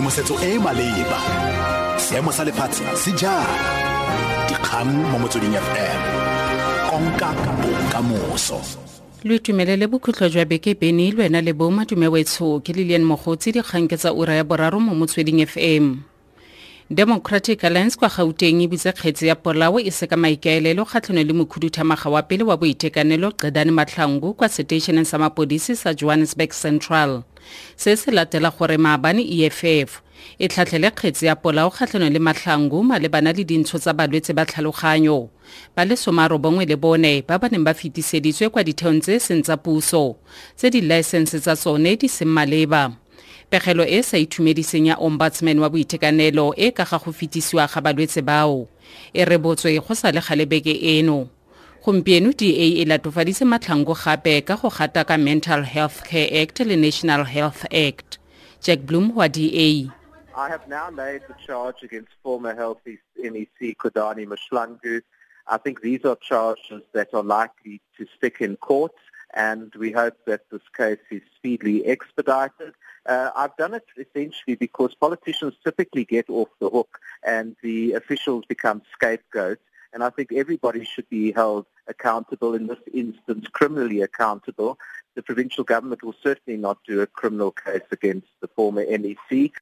tshedimosetso e e maleba. Seemo sa lefatshe se jang dikgang mo motsweding fm konka bokamoso. Lo itumelele bokhutlo jwa beke beny le wena le boma dumewetsho ke lilian mogotsi dikgang ke tsa ura ya boraro mo motsweding fm democratic alliance kwa gauteng e bitse kgetsi ya polao e se ka maikaelelo kgatlhano le mokhuduthamaga wa pele wa boitekanelo qedane matlhangu kwa seteišeneng sa mapodisi sa johannesburg central. Se se latela gore maabane eff e tlhatlhele kgetsi ya polao kgatlhano le matlhangu malebana le dintsho tsa balwetse ba tlhaloganyo. Ba le somarobongwe le bone ba ba neng ba fetiseditswe kwa ditheong tse seng tsa puso tse dilaesense tsa tsone di seng maleba pegelo e sa itumediseng ya ombudsman wa boitekanelo e ka ga go fetisiwa ga balwetse bao. E rebotswe go sa le galebeke eno. Gompieno da e latofaditse matlhanko gape ka go gata ka mental health care act le national health act. Jack bloom wa da I have now laid the charge against former Health MEC Kodani Mashlangu. I think these are charges that are likely to stick in court and we hope that this case is speedily expedited. Uh, I've done it essentially because politicians typically get off the hook and the officials become scapegoats. And I think everybody should be held accountable, in this instance criminally accountable. The provincial government will certainly not do a criminal case against the former MEC.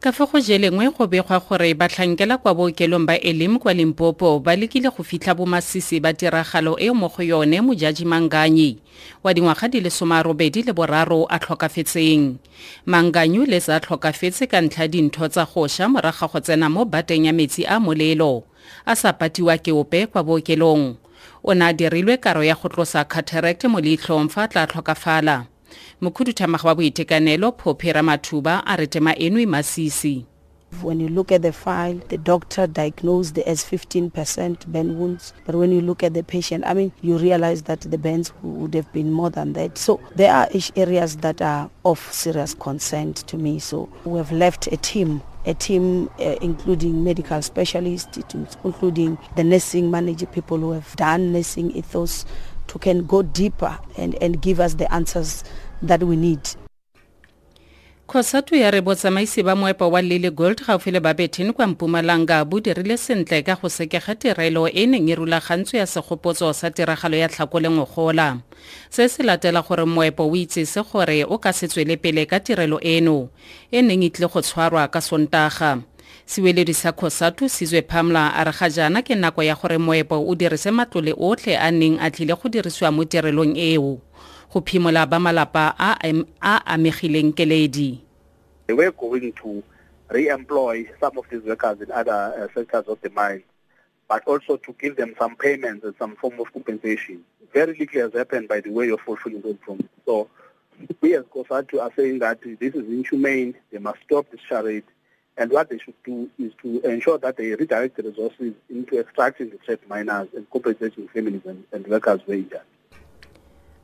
Ka fa go jelengwe go begwa gore batlhankela kwa bookelong ba elim kwa limpopo ba lekile go fitlha bomasisi ba tiragalo e mo go yone mojaji manganyi. Wa dingwaga di le somarobedi le boraro a tlhokafetseng. Manganyu le tsa tlhokafetse ka ntlha dintho tsa go sha moraga go tsena mo bateng ya metsi a molelo a sa patiwa ke ope kwa bookelong. O ne a dirilwe karo ya go tlosa cataract mo leitlhong fa tla tlhokafala mokhuduthamaga wa boitekanelo phophi ramathuba a eno e masisi When you look at the file, the doctor diagnosed as 15% burn wounds. But when you look at the patient, I mean, you realize that the burns would have been more than that. So there are areas that are of serious concern to me. So we have left a team a team uh, including medical specialists, including the nursing manager, people who have done nursing ethos, to can go deeper and, and give us the answers that we need. kgosatu ya re botsamaisi ba moepo wa lily gold gaufi le babetheni kwa mpumalanga bo dirile sentle ka go sekega tirelo e neng e rulagantswe ya segopotso sa tiragalo ya tlhako ngogola. Se se latela gore moepo o itsese gore o ka se tswele pele ka tirelo eno e neng e tlile go tshwarwa ka sontaga. Seweledi sa kgosatu sizwe pamla a re ga jaana ke nako ya gore moepo o dirise matlole otlhe a neng a tlile go dirisiwa mo tirelong eo go phimola ba malapa a a amegileng keledi They were going to re-employ some of these workers in other uh, sectors of the mine, but also to give them some payments and some form of compensation. Very little has happened by the way of fulfilling those promises. So we as COSATU are saying that this is inhumane, they must stop this charade, and what they should do is to ensure that they redirect the resources into extracting the trapped miners and compensating families and, and workers who are injured.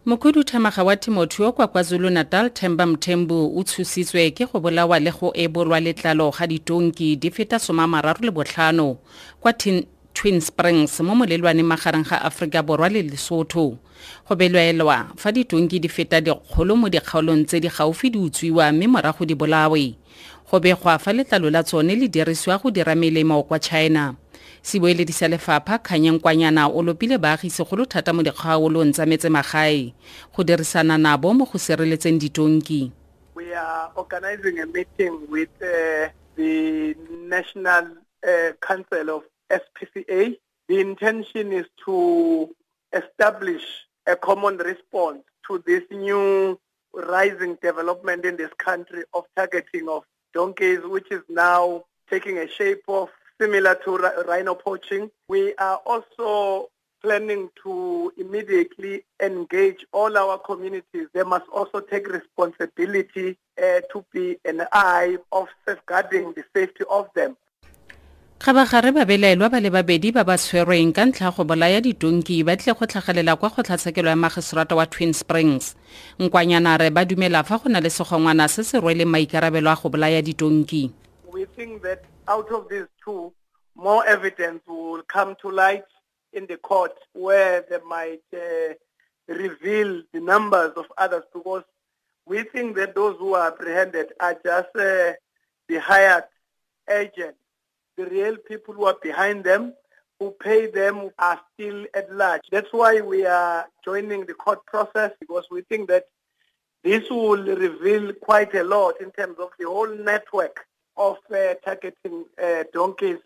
Mokhuduthamaga wa temothuo kwa kwazulu-natal themba mthembu o tshositswe ke go bolawa le go ebolwa letlalo ga ditonki di feta somamararo le botlhano kwa twin springs mo molelwane magareng ga aforika borwa le lesotho. Go belwaelwa fa ditonki di feta dikgolo mo dikgaolong tse di gaufi di utswiwa mme morago di bolawe. Go begwa fa letlalo la tsone le dirisiwa go dira melemo kwa china lefapha kganyeng o lopile thata mo dikgaolong tsa go dirisana nabo mo go sireletseng ditonki. We are organizing a meeting with uh, the national uh, council of spca the intention is to establish a common response to this new rising development in this country of targeting of donkeys which is now taking a shape of similar to rhino poaching. We are also planning to immediately engage all our communities. They must also take responsibility uh, to be an eye of safeguarding the safety of them. kgabagare ba belaelwa ba le babedi ba ba tshwerweng ka ntlha go bolaya ditonki ba tlile go tlhagelela kwa kgotlatshekelo ya magiseterata wa twin springs nkwanyana re ba dumela fa go na le segongwana se se rweleng maikarabelo a go bolaya ditonki think that out of these two, more evidence will come to light in the court where they might uh, reveal the numbers of others because We think that those who are apprehended are just uh, the hired agents. The real people who are behind them, who pay them, are still at large. That's why we are joining the court process because we think that this will reveal quite a lot in terms of the whole network of uh, targeting uh, donkeys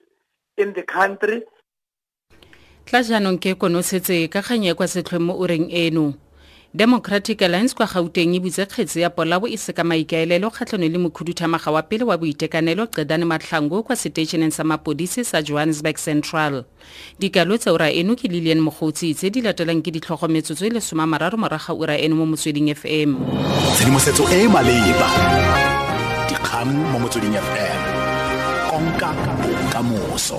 in the country. tla jaanong ke konosetse ka kganye kwa setlhong mo oreng eno. Democratic alliance kwa gauteng e butse kgetse ya polabo e se ka maikaelelo kgatlhano le mokhuduthamaga wa pele wa boitekanelo qedane matlhango kwa seteišeneng sa mapodisi sa johannesburg central. Dikalo tsa ura eno ke lilian mogotsi tse di latelang ke ditlhogometso tse lesomamararo moraga ura eno mo motsweding fm tshedimosetso e e maleba dikgang mo motsweding fm konka bokamoso